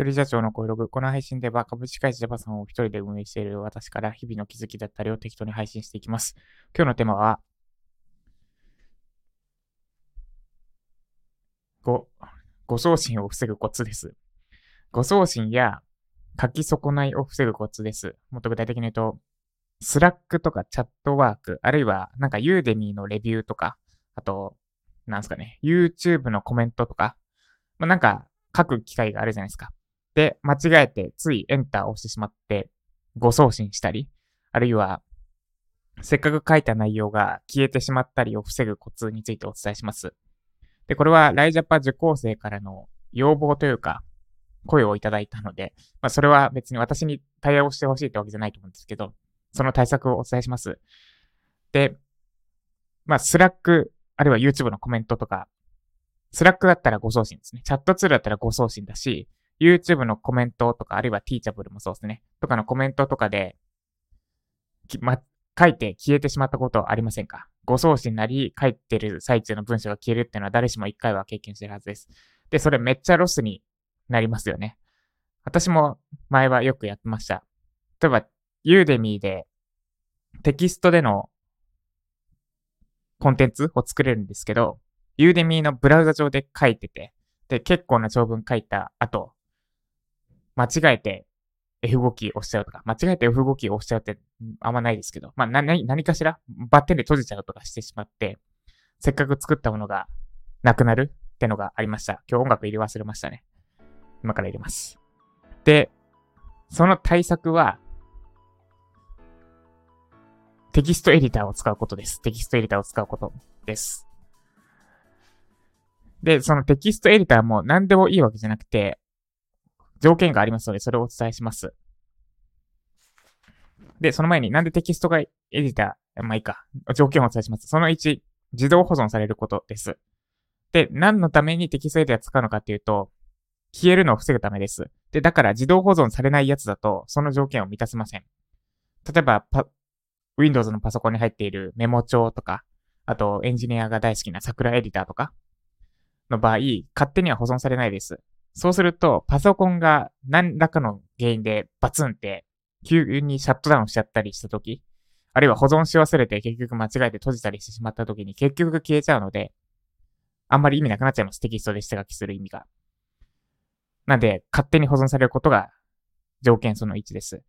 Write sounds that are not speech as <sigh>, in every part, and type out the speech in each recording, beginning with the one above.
一人社長の声ログ。この配信では株式会社ジャパさんを一人で運営している私から日々の気づきだったりを適当に配信していきます。今日のテーマは、ご、誤送信を防ぐコツです。誤送信や書き損ないを防ぐコツです。もっと具体的に言うと、 Slack とか Chatwork、あるいはなんか Udemy のレビューとか、あと、なんすかね、YouTube のコメントとか、まあ、なんか書く機会があるじゃないですか。で、間違えてついエンターを押してしまって、誤送信したり、あるいは、せっかく書いた内容が消えてしまったりを防ぐコツについてお伝えします。で、これはライジャパ受講生からの要望というか、声をいただいたので、まあそれは別に私に対応してほしいってわけじゃないと思うんですけど、その対策をお伝えします。で、まあ Slack、あるいは YouTube のコメントとか、 Slack だったら誤送信ですね。チャットツールだったら誤送信だし、YouTube のコメントとか、あるいは Teachable もそうですね。とかのコメントとかで、ま、書いて消えてしまったことありませんか？誤送信なり、書いてる最中の文章が消えるっていうのは誰しも一回は経験してるはずです。で、それめっちゃロスになりますよね。私も前はよくやってました。例えば、ユーデミーでテキストでのコンテンツを作れるんですけど、ユーデミーのブラウザ上で書いてて、で、結構な長文書いた後、間違えて F 動き押しちゃうとか、間違えて F 動き押しちゃうってあんまないですけど、まあ、な、何かしらバッテンで閉じちゃうとかしてしまって、せっかく作ったものがなくなるってのがありました。今日音楽入れ忘れましたね。今から入れます。で、その対策は、テキストエディターを使うことです。テキストエディターを使うことです。で、そのテキストエディターも何でもいいわけじゃなくて、条件がありますので、それをお伝えします。で、その前になんでテキストがエディター、まあいいか、条件をお伝えします。その1、自動保存されることです。で、何のためにテキストエディター使うのかっていうと、消えるのを防ぐためです。で、だから自動保存されないやつだと、その条件を満たせません。例えば、Windows のパソコンに入っているメモ帳とか、あとエンジニアが大好きな桜エディターとかの場合、勝手には保存されないです。そうすると、パソコンが何らかの原因でバツンって急にシャットダウンしちゃったりしたとき、あるいは保存し忘れて結局間違えて閉じたりしてしまったときに結局消えちゃうので、あんまり意味なくなっちゃいます。テキストで下書きする意味が。なんで、勝手に保存されることが条件その1です。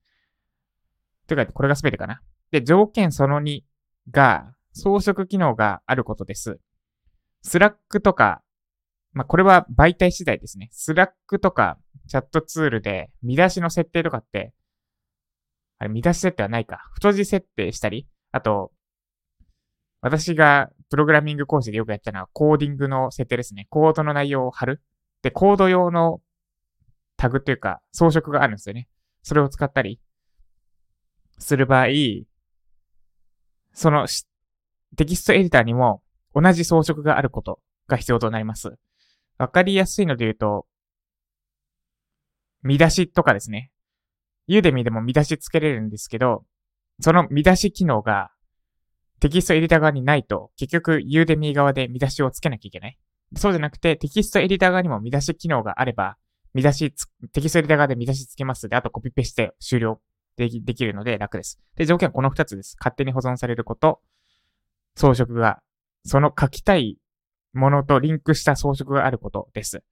というか、これが全てかな。で、条件その2が装飾機能があることです。 Slack とか、まあ、これは媒体次第ですね。 Slack とかチャットツールで見出しの設定とかって、あれ見出し設定はないか。太字設定したり、あと、私がプログラミング講師でよくやったのはコーディングの設定ですね。コードの内容を貼る。で、コード用のタグというか装飾があるんですよね。それを使ったりする場合、そのテキストエディターにも同じ装飾があることが必要となります。わかりやすいので言うと、見出しとかですね。ユーデミでも見出しつけれるんですけど、その見出し機能がテキストエディター側にないと、結局ユーデミ側で見出しをつけなきゃいけない。そうじゃなくて、テキストエディター側にも見出し機能があれば、見出しテキストエディター側で見出しつけますで、あとコピペして終了できできるので楽です。で、条件はこの2つです。勝手に保存されること、装飾が、その書きたいものとリンクした装飾があることです。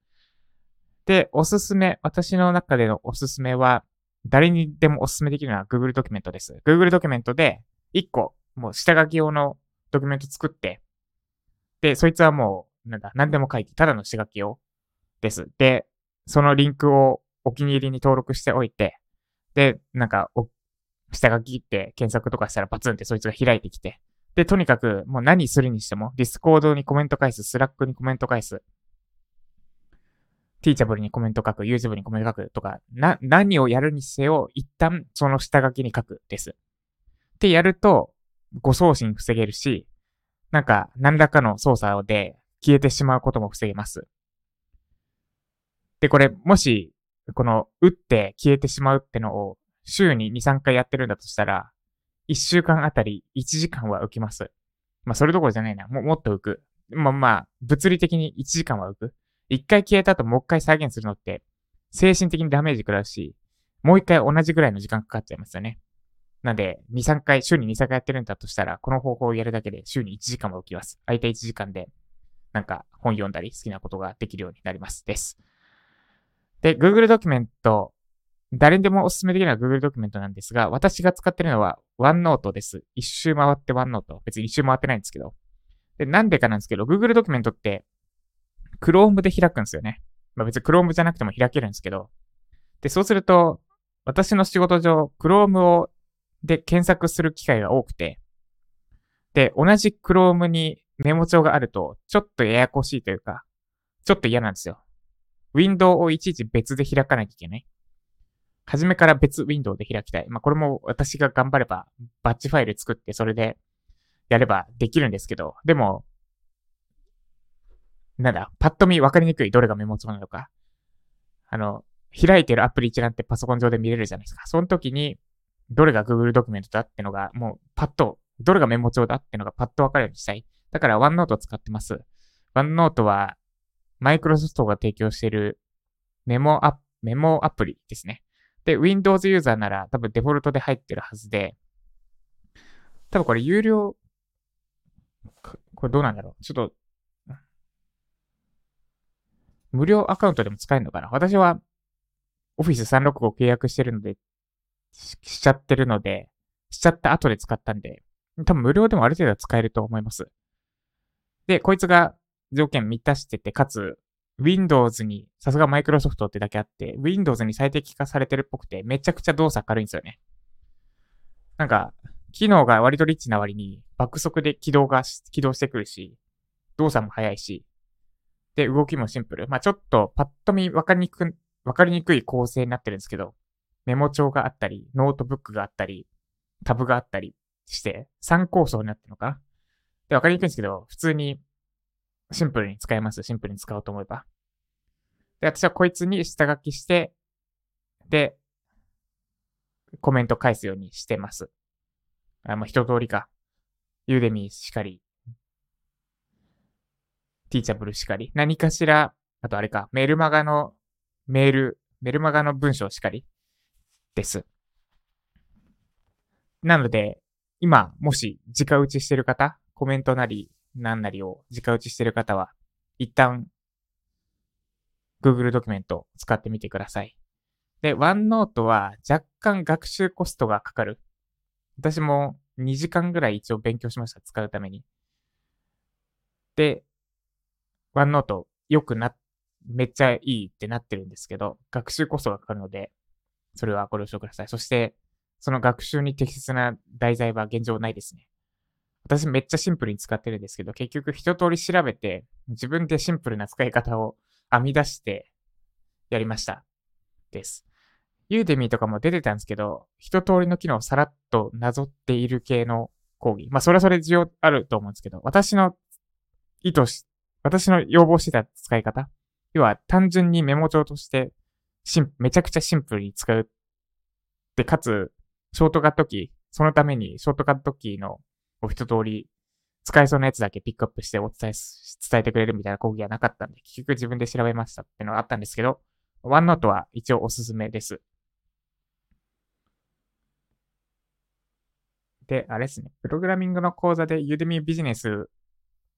で、おすすめ、私の中でのおすすめは、誰にでもおすすめできるのは Google ドキュメントです。Google ドキュメントで1個、もう下書き用のドキュメント作って、で、そいつはもう、なんだ、何でも書いて、ただの下書き用です。で、そのリンクをお気に入りに登録しておいて、で、なんか、下書きって検索とかしたらバツンってそいつが開いてきて、で、とにかく、もう何するにしても、 Discord にコメント返す、 Slack にコメント返す、ティーチャブルにコメント書く、ユー b ブにコメント書くとか、な、何をやるにせよ、一旦その下書きに書くです。ってやると、誤送信防げるし、なんか、何らかの操作で消えてしまうことも防げます。で、これ、もし、この、打って消えてしまうってのを、週に2、3回やってるんだとしたら、1週間あたり1時間は浮きます。まあ、それどころじゃないな。も、もっと浮く。まあまあ、物理的に1時間は浮く。1回消えた後もう一回再現するのって、精神的にダメージ食らうし、もう一回同じぐらいの時間かかっちゃいますよね。なんで、2、3回、週に2、3回やってるんだとしたら、この方法をやるだけで週に1時間も起きます。空いた1時間で、なんか本読んだり好きなことができるようになります。です。で、Google ドキュメント、誰でもおすすめできるのは Google ドキュメントなんですが、私が使ってるのは OneNote です。一周回って OneNote。別に一周回ってないんですけど。で、なんでかなんですけど、Google ドキュメントって Chrome で開くんですよね。まあ別に Chrome じゃなくても開けるんですけど。で、そうすると、私の仕事上、Chrome をで検索する機会が多くて、で、同じ Chrome にメモ帳があると、ちょっとややこしいというか、ちょっと嫌なんですよ。ウィンドウをいちいち別で開かなきゃいけない。初めから別ウィンドウで開きたい。まあ、これも私が頑張れば、バッチファイル作ってそれでやればできるんですけど、でも、なんだ、パッと見分かりにくいどれがメモ帳なのか。あの、開いてるアプリ一覧ってパソコン上で見れるじゃないですか。その時に、どれが Google ドキュメントだってのが、もうパッと、どれがメモ帳だってのがパッと分かるようにしたい。だから OneNote を使ってます。OneNote は、マイクロソフトが提供しているメモアメモアプリですね。で、Windows ユーザーなら多分デフォルトで入ってるはずで、多分これ有料、これどうなんだろう。ちょっと、無料アカウントでも使えるのかな。私は Office 365契約してるので、しちゃってるので、しちゃった後で使ったんで、多分無料でもある程度は使えると思います。で、こいつが条件満たしてて、かつ、Windows に、さすが Microsoft ってだけあって、Windows に最適化されてるっぽくて、めちゃくちゃ動作軽いんですよね。なんか、機能が割とリッチな割に、爆速で起動が、起動してくるし、動作も速いし、で、動きもシンプル。まあちょっと、パッと見わかりにく、わかりにくい構成になってるんですけど、メモ帳があったり、ノートブックがあったり、タブがあったりして、3構造になってるのかなで、わかりにくいんですけど、普通にシンプルに使えます。シンプルに使おうと思えば。で、私はこいつに下書きして、で、コメント返すようにしてます。あ、もう一通りか。ユーデミーしかり、ティーチャブルしかり、何かしら、あとあれか、メルマガのメール、メルマガの文章しかりです。なので、今、もし直打ちしてる方、コメントなり、何なりを直打ちしてる方は、一旦、Google ドキュメントを使ってみてください。で、OneNote は若干学習コストがかかる。私も2時間ぐらい一応勉強しました。使うために。で、OneNote 良くな、めっちゃいいってなってるんですけど、学習コストがかかるので、それはご了承ください。そして、その学習に適切な題材は現状ないですね。私めっちゃシンプルに使ってるんですけど、結局一通り調べて、自分でシンプルな使い方を編み出してやりました。です。ユーデミーとかも出てたんですけど、一通りの機能をさらっとなぞっている系の講義。まあ、それはそれ需要あると思うんですけど、私の意図し、私の要望してた使い方要は単純にメモ帳としてシン、めちゃくちゃシンプルに使う。で、かつ、ショートカットキー、そのためにショートカットキーのお一通り使えそうなやつだけピックアップしてお伝え、伝えてくれるみたいな講義はなかったんで、結局自分で調べましたっていうのがあったんですけど、OneNote は一応おすすめです。で、あれですね。プログラミングの講座で Udemy ビジネス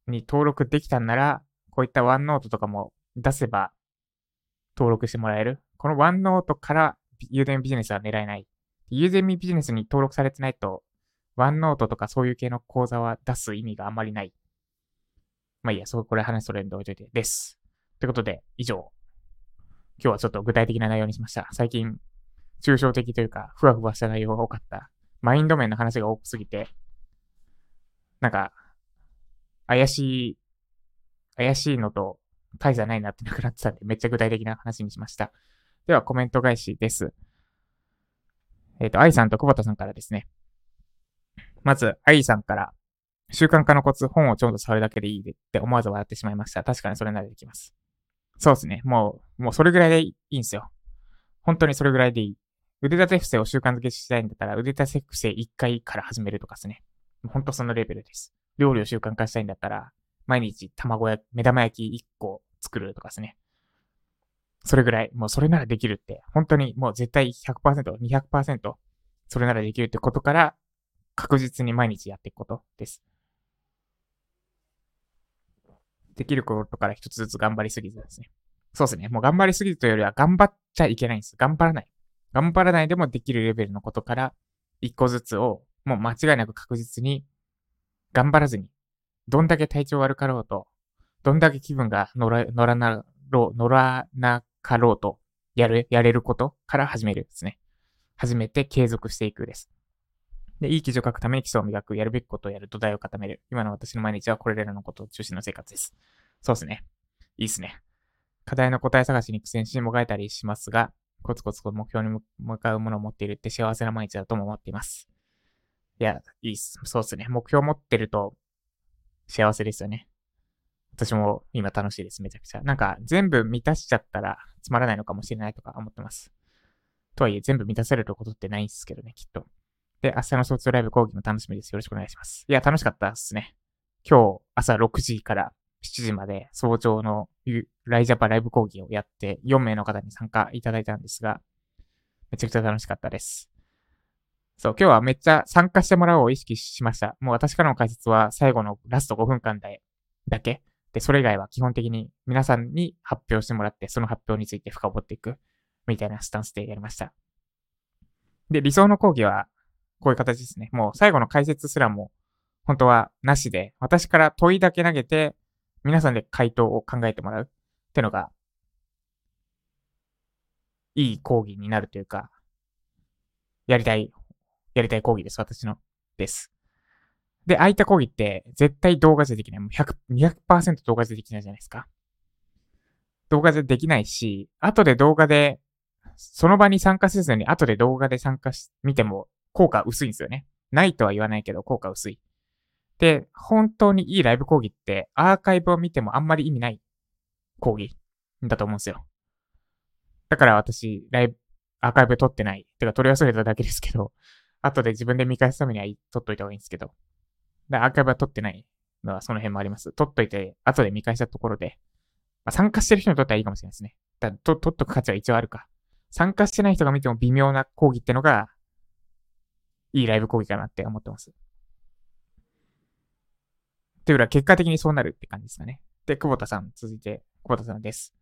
に登録できたんなら、こういった OneNote とかも出せば登録してもらえる。この OneNote から Udemy ビジネスは狙えない。Udemy ビジネスに登録されてないと、OneNote とかそういう系の講座は出す意味があんまりない。まあいいや、そう、これ話それんで置いといてです。ということで、以上。今日はちょっと具体的な内容にしました。最近、抽象的というか、ふわふわした内容が多かった。マインド面の話が多すぎて、なんか、怪しい、怪しいのと大差ないなってなくなってたんで、めっちゃ具体的な話にしました。では、コメント返しです。えっ、ー、と、愛さんと久保田さんからですね。まず、愛さんから、習慣化のコツ、本をちょうど触るだけでいいって思わず笑ってしまいました。確かにそれならできます。そうですね。もう、もうそれぐらいでいいんですよ。本当にそれぐらいでいい。腕立て伏せを習慣づけしたいんだったら、腕立て伏せ1回から始めるとかですね。本当そのレベルです。料理を習慣化したいんだったら、毎日卵や、目玉焼き1個作るとかですね。それぐらい、もうそれならできるって、本当にもう絶対100%、200%、それならできるってことから、確実に毎日やっていくことです。できることから一つずつ頑張りすぎずですね。そうですね。もう頑張りすぎるというよりは頑張っちゃいけないんです。頑張らない。頑張らないでもできるレベルのことから一個ずつをもう間違いなく確実に頑張らずに、どんだけ体調悪かろうと、どんだけ気分が乗ら、乗らなろう、乗らなかろうと、やる、やれることから始めるですね。始めて継続していくです。で、いい記事を書くために基礎を磨く、やるべきことをやる、土台を固める。今の私の毎日はこれらのことを中心の生活です。そうですね。いいですね。課題の答え探しに苦戦し、もがいたりしますが、コツコツと目標に向かうものを持っているって幸せな毎日だとも思っています。いや、いいっす。そうっすね。目標を持ってると幸せですよね。私も今楽しいです。めちゃくちゃ。なんか全部満たしちゃったらつまらないのかもしれないとか思ってます。とはいえ全部満たされることってないんですけどね、きっと。で、明日の卒業ライブ講義も楽しみです。よろしくお願いします。いや、楽しかったっすね。今日朝6時から7時まで早朝のライジャパライブ講義をやって4名の方に参加いただいたんですが、めちゃくちゃ楽しかったです。そう、今日はめっちゃ参加してもらおうを意識しました。もう私からの解説は最後のラスト5分間で、だけ。で、それ以外は基本的に皆さんに発表してもらって、その発表について深掘っていく、みたいなスタンスでやりました。で、理想の講義は、こういう形ですね。もう最後の解説すらも、本当はなしで、私から問いだけ投げて、皆さんで回答を考えてもらうってのが、いい講義になるというか、やりたい、やりたい講義です。私の。です。で、空いた講義って絶対動画じゃできない。もう100、200%動画じゃできないじゃないですか。動画じゃできないし、後で動画で、その場に参加せずに後で動画で参加し、見ても効果薄いんですよね。ないとは言わないけど効果薄い。で、本当にいいライブ講義ってアーカイブを見てもあんまり意味ない講義だと思うんですよ。だから私、ライブ、アーカイブ撮ってない。てか撮り忘れただけですけど、後で自分で見返すためには撮っといた方がいいんですけど。で、アーカイブは撮ってないのはその辺もあります。撮っといて、後で見返したところで、まあ、参加してる人にとってはいいかもしれないですね。だと、撮っとく価値は一応あるか。参加してない人が見ても微妙な講義ってのが、いいライブ講義かなって思ってます。というよりは結果的にそうなるって感じですかね。で、久保田さん、続いて、久保田さんです。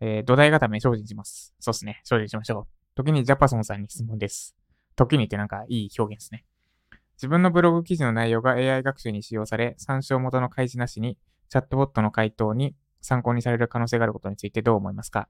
えー、土台固め精進します。そうですね。精進しましょう。時にジャパソンさんに質問です。時にってなんかいい表現ですね。自分のブログ記事の内容が AI 学習に使用され、参照元の開示なしに、チャットボットの回答に参考にされる可能性があることについてどう思いますか？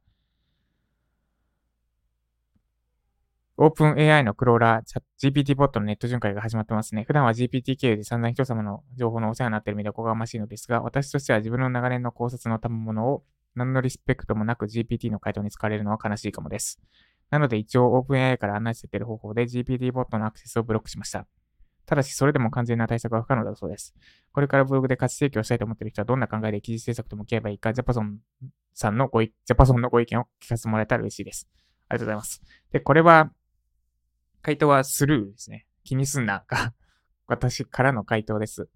オープン AI のクローラー、チャ GPT ボットのネット巡回が始まってますね。普段は GPT 経由で散々人様の情報のお世話になっている身でおこがましいのですが、私としては自分の長年の考察の賜物を何のリスペクトもなく GPT の回答に使われるのは悲しいかもです。なので一応 OpenAI から案内されている方法で GPT ボットのアクセスをブロックしました。ただし、それでも完全な対策は不可能だそうです。これからブログで価値提供したいと思っている人はどんな考えで記事制作と向き合えばいいか、ジャパソンさんのごジャパソンのご意見を聞かせてもらえたら嬉しいです。ありがとうございます。で、これは回答はスルーですね。気にすんなが <laughs> 私からの回答です。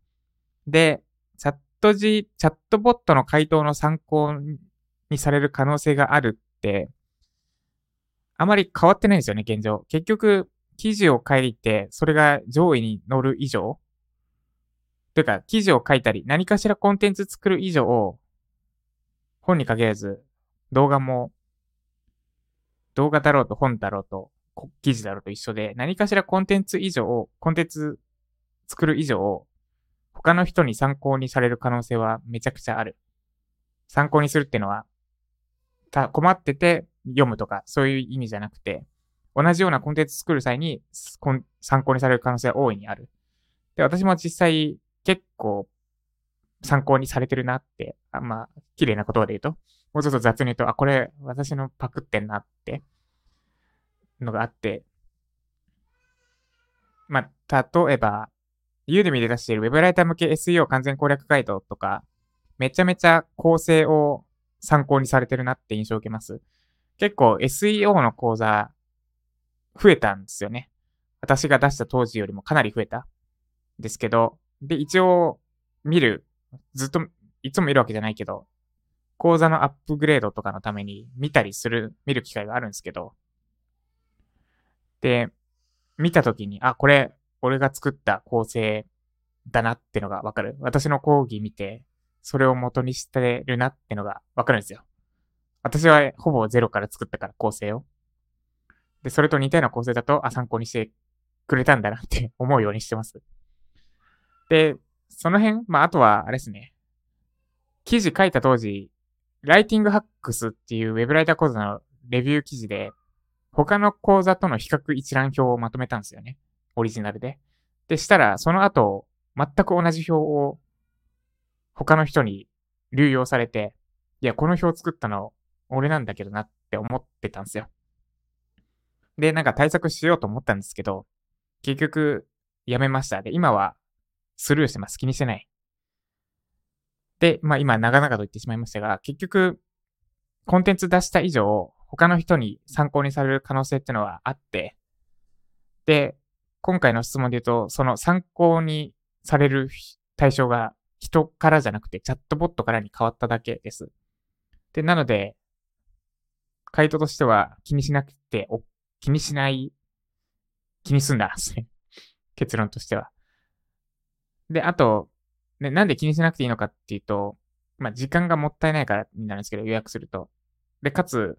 で、チャット G、チャットボットの回答の参考にされる可能性があるって、あまり変わってないんですよね、現状。結局、記事を書いて、それが上位に乗る以上、というか、記事を書いたり、何かしらコンテンツ作る以上、本に限らず、動画も、動画だろうと本だろうと、記事だろうと一緒で、何かしらコンテンツ以上、コンテンツ作る以上、他の人に参考にされる可能性はめちゃくちゃある。参考にするっていうのは、た困ってて読むとか、そういう意味じゃなくて、同じようなコンテンツ作る際に参考にされる可能性は大いにある。で、私も実際結構参考にされてるなって、あまあ、綺麗な言葉で言うと、もうちょっと雑に言うと、あ、これ私のパクってんなってのがあって、まあ、例えば、ユーデミで出している Web ライター向け SEO 完全攻略ガイドとか、めちゃめちゃ構成を参考にされてるなって印象を受けます。結構 SEO の講座増えたんですよね。私が出した当時よりもかなり増えた。ですけど、で、一応見る、ずっと、いつも見るわけじゃないけど、講座のアップグレードとかのために見たりする、見る機会があるんですけど、で、見たときに、あ、これ、俺が作った構成だなってのがわかる。私の講義見て、それを元にしてるなってのがわかるんですよ。私はほぼゼロから作ったから構成を。で、それと似たような構成だと、あ、参考にしてくれたんだなって <laughs> 思うようにしてます。で、その辺、まあ、あとは、あれですね。記事書いた当時、ライティングハックスっていうウェブライター講座のレビュー記事で、他の講座との比較一覧表をまとめたんですよね。オリジナルで。で、したら、その後、全く同じ表を他の人に流用されて、いや、この表作ったの俺なんだけどなって思ってたんですよ。で、なんか対策しようと思ったんですけど、結局、やめました。で、今はスルーしてます。気にしてない。で、まあ今、長々と言ってしまいましたが、結局、コンテンツ出した以上、他の人に参考にされる可能性っていうのはあって、で、今回の質問で言うと、その参考にされる対象が人からじゃなくてチャットボットからに変わっただけです。で、なので、回答としては気にしなくて、気にしない、気にすんだですね。<laughs> 結論としては。で、あと、ね、なんで気にしなくていいのかっていうと、まあ、時間がもったいないからになるんですけど、予約すると。で、かつ、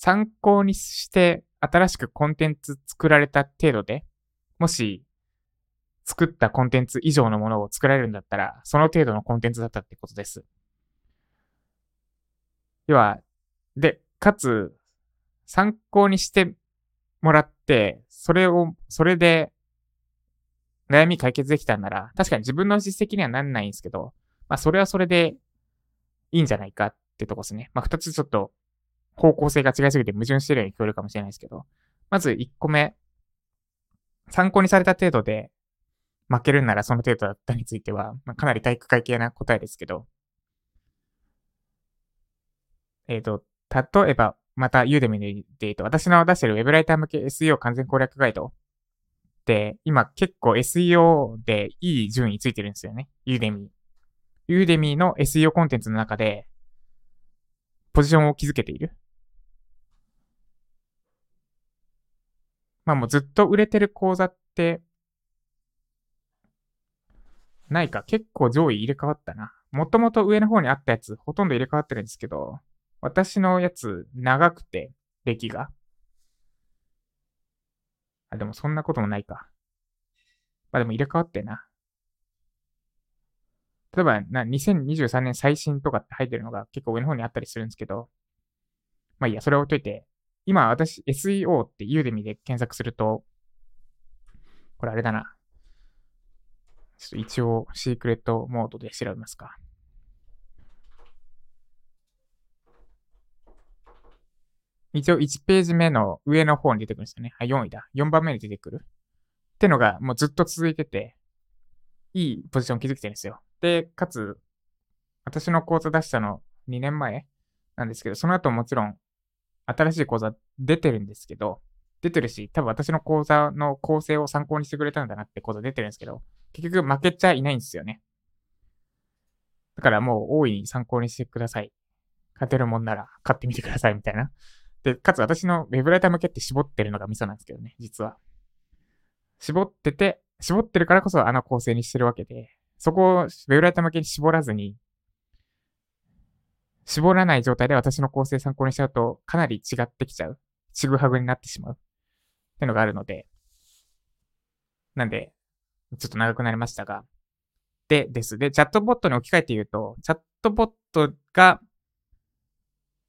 参考にして新しくコンテンツ作られた程度で、もし、作ったコンテンツ以上のものを作られるんだったら、その程度のコンテンツだったってことです。要は、で、かつ、参考にしてもらって、それを、それで悩み解決できたんなら、確かに自分の実績にはなんないんですけど、まあそれはそれでいいんじゃないかってとこですね。まあ二つちょっと方向性が違いすぎて矛盾してるように聞こえるかもしれないですけど、まず一個目、参考にされた程度で負けるんならその程度だったについては、まあ、かなり体育会系な答えですけど、えっ、ー、と、例えば、またユーデミで言うと、私の出してる Web ライター向け SEO 完全攻略ガイド、今結構 SEO でいい順位ついてるんですよね。ユーデミー。ユーデミーの SEO コンテンツの中で、ポジションを築けている。まあもうずっと売れてる講座って、ないか。結構上位入れ替わったな。もともと上の方にあったやつ、ほとんど入れ替わってるんですけど、私のやつ、長くて、歴が。あ、でもそんなこともないか。まあでも入れ替わってな。例えば、な、2023年最新とかって入ってるのが結構上の方にあったりするんですけど、まあいいや、それを置いといて、今私 SEO ってユーデミで検索すると、これあれだな。ちょっと一応シークレットモードで調べますか。一応1ページ目の上の方に出てくるんですよね。あ、4位だ。4番目に出てくる。ってのがもうずっと続いてて、いいポジション築けてるんですよ。で、かつ、私の講座出したの2年前なんですけど、その後もちろん新しい講座出てるんですけど、出てるし、多分私の講座の構成を参考にしてくれたんだなって講座出てるんですけど、結局負けちゃいないんですよね。だからもう大いに参考にしてください。勝てるもんなら買ってみてくださいみたいなで、かつ私のウェブライター向けって絞ってるのがミソなんですけどね、実は。絞ってて、絞ってるからこそあの構成にしてるわけで、そこをウェブライター向けに絞らずに、絞らない状態で私の構成参考にしちゃうと、かなり違ってきちゃう。ちぐはぐになってしまう。ってのがあるので、なんで、ちょっと長くなりましたが、で、です。で、チャットボットに置き換えて言うと、チャットボットが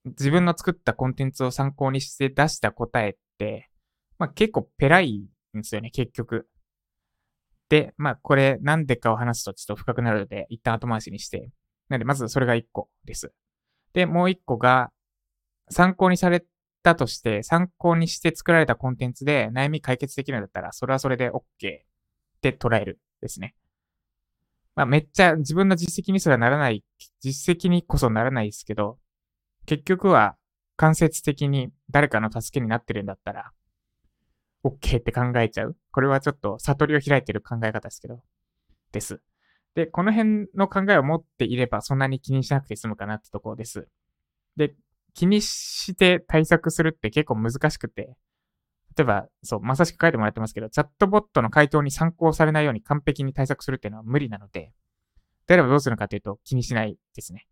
自分の作ったコンテンツを参考にして出した答えって、まあ結構ペラいんですよね、結局。で、まあこれなんでかを話すとちょっと深くなるので、一旦後回しにして。なんでまずそれが一個です。で、もう一個が、参考にされたとして、参考にして作られたコンテンツで悩み解決できるんだったら、それはそれで OK って捉えるですね。まあめっちゃ自分の実績にすらならない、実績にこそならないですけど、結局は間接的に誰かの助けになってるんだったら、OK って考えちゃう。これはちょっと悟りを開いてる考え方ですけど、です。で、この辺の考えを持っていればそんなに気にしなくて済むかなってところです。で、気にして対策するって結構難しくて、例えば、そう、まさしく書いてもらってますけど、チャットボットの回答に参考されないように完璧に対策するっていうのは無理なので、であればどうするのかというと気にしないですね。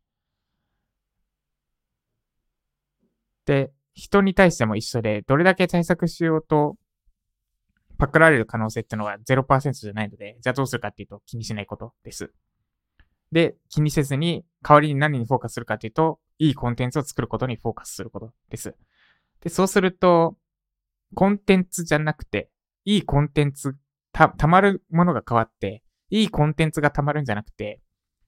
で、人に対しても一緒で、どれだけ対策しようと、パクられる可能性っていうのは0%じゃないので、じゃあどうするかっていうと気にしないことです。で、気にせずに、代わりに何にフォーカスするかっていうと、いいコンテンツを作ることにフォーカスすることです。で、そうすると、コンテンツじゃなくて、いいコンテンツ、た、たまるものが変わって、いいコンテンツがたまるんじゃなくて、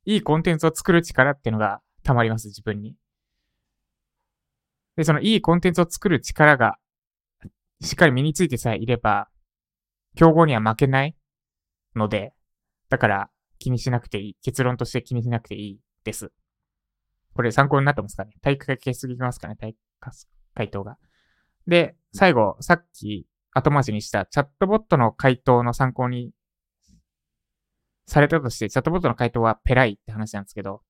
いいコンテンツを作る力っていうのがたまります、自分に。で、そのいいコンテンツを作る力がしっかり身についてさえいれば、競合には負けないので、だから気にしなくていい。結論として気にしなくていいです。これ参考になってますかね？体育会系すぎますかね？体育回答が。で、最後、さっき後回しにしたチャットボットの回答の参考にされたとして、チャットボットの回答はペライって話なんですけど、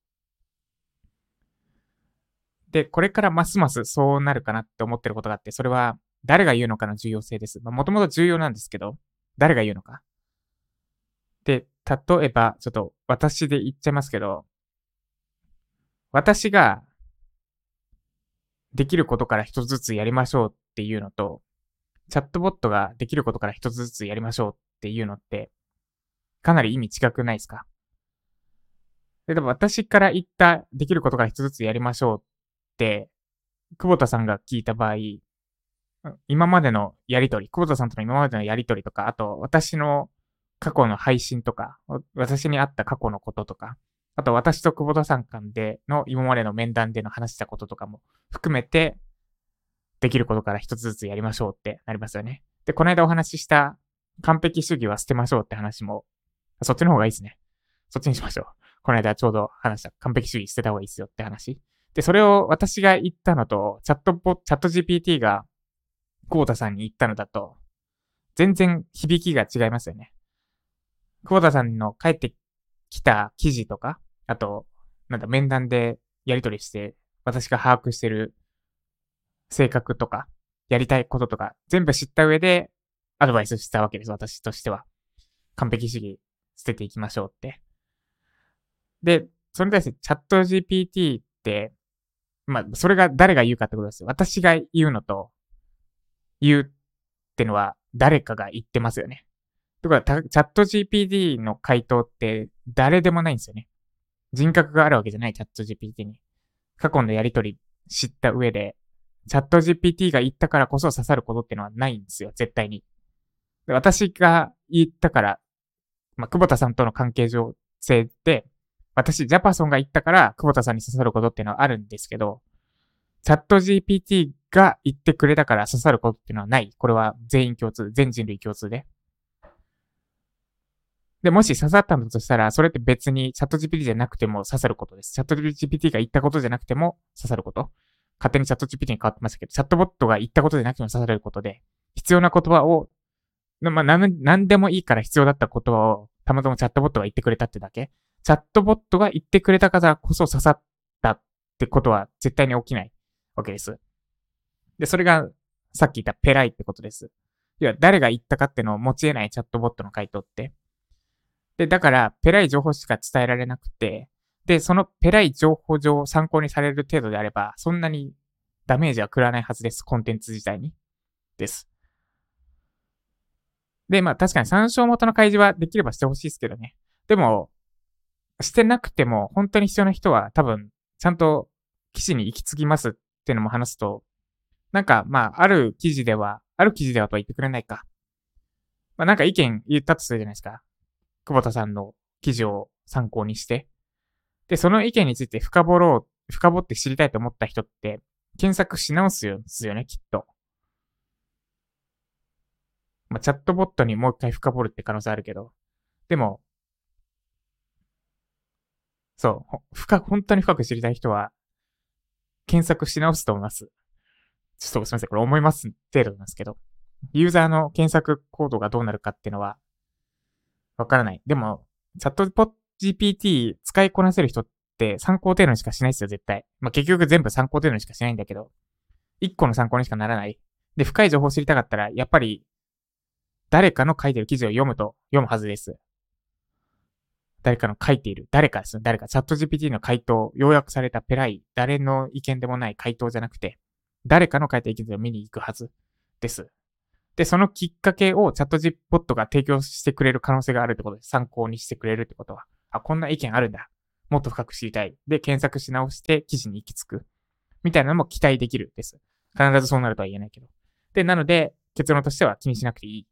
で、これからますますそうなるかなって思ってることがあって、それは誰が言うのかの重要性です。まあ、もともと重要なんですけど、誰が言うのか？で、例えば、ちょっと私で言っちゃいますけど、私ができることから一つずつやりましょうっていうのと、チャットボットができることから一つずつやりましょうっていうのって、かなり意味違くないですか？で、でも私から言ったできることから一つずつやりましょうって、久保田さんが聞いた場合、今までのやりとり、久保田さんとの今までのやりとりとか、あと私の過去の配信とか、私にあった過去のこととか、あと私と久保田さん間での今までの面談での話したこととかも含めて、できることから一つずつやりましょうってなりますよね。で、この間お話しした完璧主義は捨てましょうって話も、そっちの方がいいですね。そっちにしましょう。この間ちょうど話した完璧主義捨てた方がいいですよって話。で、それを私が言ったのと、チャットポ、チャット GPT が、久保田さんに言ったのだと、全然響きが違いますよね。久保田さんの帰ってきた記事とか、あと、なんだ、面談でやり取りして、私が把握してる性格とか、やりたいこととか、全部知った上で、アドバイスしたわけです、私としては。完璧主義捨てていきましょうって。で、それに対してチャット GPT って、まあ、それが誰が言うかってことです。私が言うのと、言うってのは誰かが言ってますよね。とか、チャット GPT の回答って誰でもないんですよね。人格があるわけじゃない、チャット GPT に。過去のやりとり知った上で、チャット GPT が言ったからこそ刺さることってのはないんですよ、絶対に。私が言ったから、まあ、久保田さんとの関係上性で、私、ジャパソンが言ったから、久保田さんに刺さることっていうのはあるんですけど、チャット GPT が言ってくれたから刺さることっていうのはない。これは全員共通、全人類共通で。で、もし刺さったんだとしたら、それって別にチャット GPT じゃなくても刺さることです。チャット GPT が言ったことじゃなくても刺さること。勝手にチャット GPT に変わってましたけど、チャットボットが言ったことじゃなくても刺されることで、必要な言葉を、まあ、なん、でもいいから必要だった言葉を、たまたまチャットボットが言ってくれたってだけ。チャットボットが言ってくれたからこそ刺さったってことは絶対に起きないわけです。で、それがさっき言ったペライってことです。要は誰が言ったかってのを持ち得ないチャットボットの回答って。で、だから、ペライ情報しか伝えられなくて、で、そのペライ情報上参考にされる程度であれば、そんなにダメージは食らわないはずです。コンテンツ自体に。です。で、まあ確かに参照元の開示はできればしてほしいですけどね。でも、してなくても、本当に必要な人は多分、ちゃんと記事に行き着きますっていうのも話すと、なんか、まあ、ある記事では、ある記事ではとは言ってくれないか。まあ、なんか意見言ったとするじゃないですか。久保田さんの記事を参考にして。で、その意見について深掘ろう、深掘って知りたいと思った人って、検索し直すんですよね、きっと。まあ、チャットボットにもう一回深掘るって可能性あるけど。でも、そう、深く、本当に深く知りたい人は、検索し直すと思います。ちょっとすみません、これ思います程度なんですけど、ユーザーの検索コードがどうなるかっていうのは、わからない。でも、チャットポッ GPT 使いこなせる人って参考程度にしかしないですよ、絶対。まあ、結局全部参考程度にしかしないんだけど、一個の参考にしかならない。で、深い情報を知りたかったら、やっぱり、誰かの書いてる記事を読むと、読むはずです。誰かの書いている、誰かですね。誰か、チャット GPT の回答、要約されたペライ、誰の意見でもない回答じゃなくて、誰かの書いた記事を見に行くはずです。で、そのきっかけをチャット GPT が提供してくれる可能性があるってことで、参考にしてくれるってことは、あ、こんな意見あるんだ。もっと深く知りたい。で、検索し直して記事に行き着く。みたいなのも期待できるです。必ずそうなるとは言えないけど。で、なので、結論としては気にしなくていい。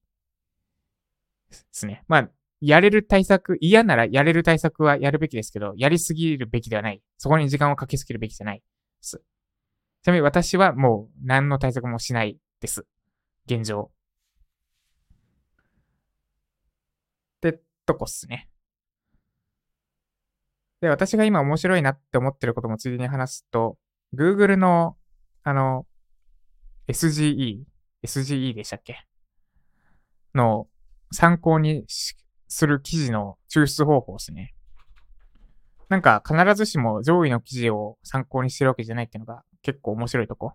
ですね。まあ、やれる対策、嫌ならやれる対策はやるべきですけど、やりすぎるべきではない。そこに時間をかけすぎるべきじゃないです。ちなみに私はもう何の対策もしないです。現状。ってとこっすね。で、私が今面白いなって思ってることもついでに話すと、Google の、あの、SGE、SGE でしたっけ？の参考にする記事の抽出方法ですね。なんか必ずしも上位の記事を参考にしてるわけじゃないっていうのが結構面白いとこ？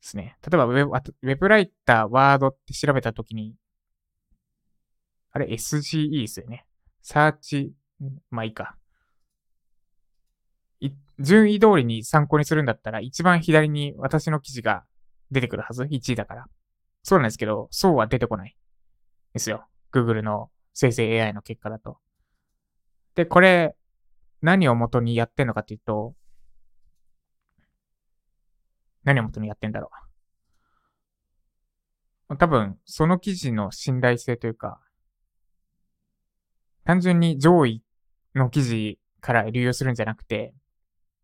ですね。例えばウェブ、ウェブライター、ワードって調べたときに、あれ？SGE ですよね。サーチ、まあいいか。順位通りに参考にするんだったら一番左に私の記事が出てくるはず ?1 位だから。そうなんですけど、そうは出てこない。ですよ。Google の生成 AI の結果だと。で、これ、何を元にやってんのかっていうと、何を元にやってんだろう。多分、その記事の信頼性というか、単純に上位の記事から流用するんじゃなくて、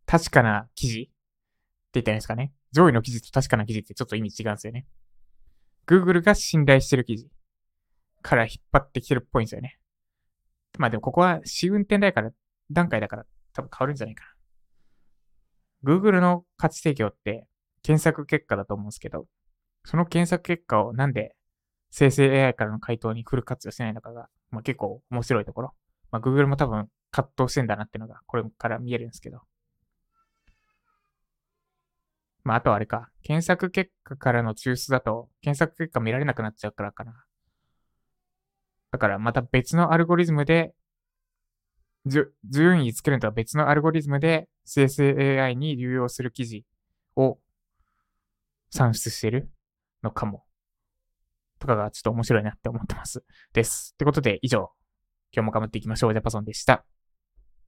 確かな記事って言ったらいいですかね。上位の記事と確かな記事ってちょっと意味違うんですよね。Google が信頼してる記事。から引っ張ってきてるっぽいんですよね。まあでもここは試運転台から段階だから多分変わるんじゃないかな。Google の価値提供って検索結果だと思うんですけど、その検索結果をなんで生成 AI からの回答にフル活用しないのかが、まあ、結構面白いところ。まあ、Google も多分葛藤してんだなっていうのがこれから見えるんですけど。まあ、あとはあれか。検索結果からの抽出だと、検索結果見られなくなっちゃうからかな。だからまた別のアルゴリズムで、順位つけるのとは別のアルゴリズムで生成 AI に流用する記事を算出してるのかも。とかがちょっと面白いなって思ってます。です。ってことで以上、今日も頑張っていきましょう。ジャパソンでした。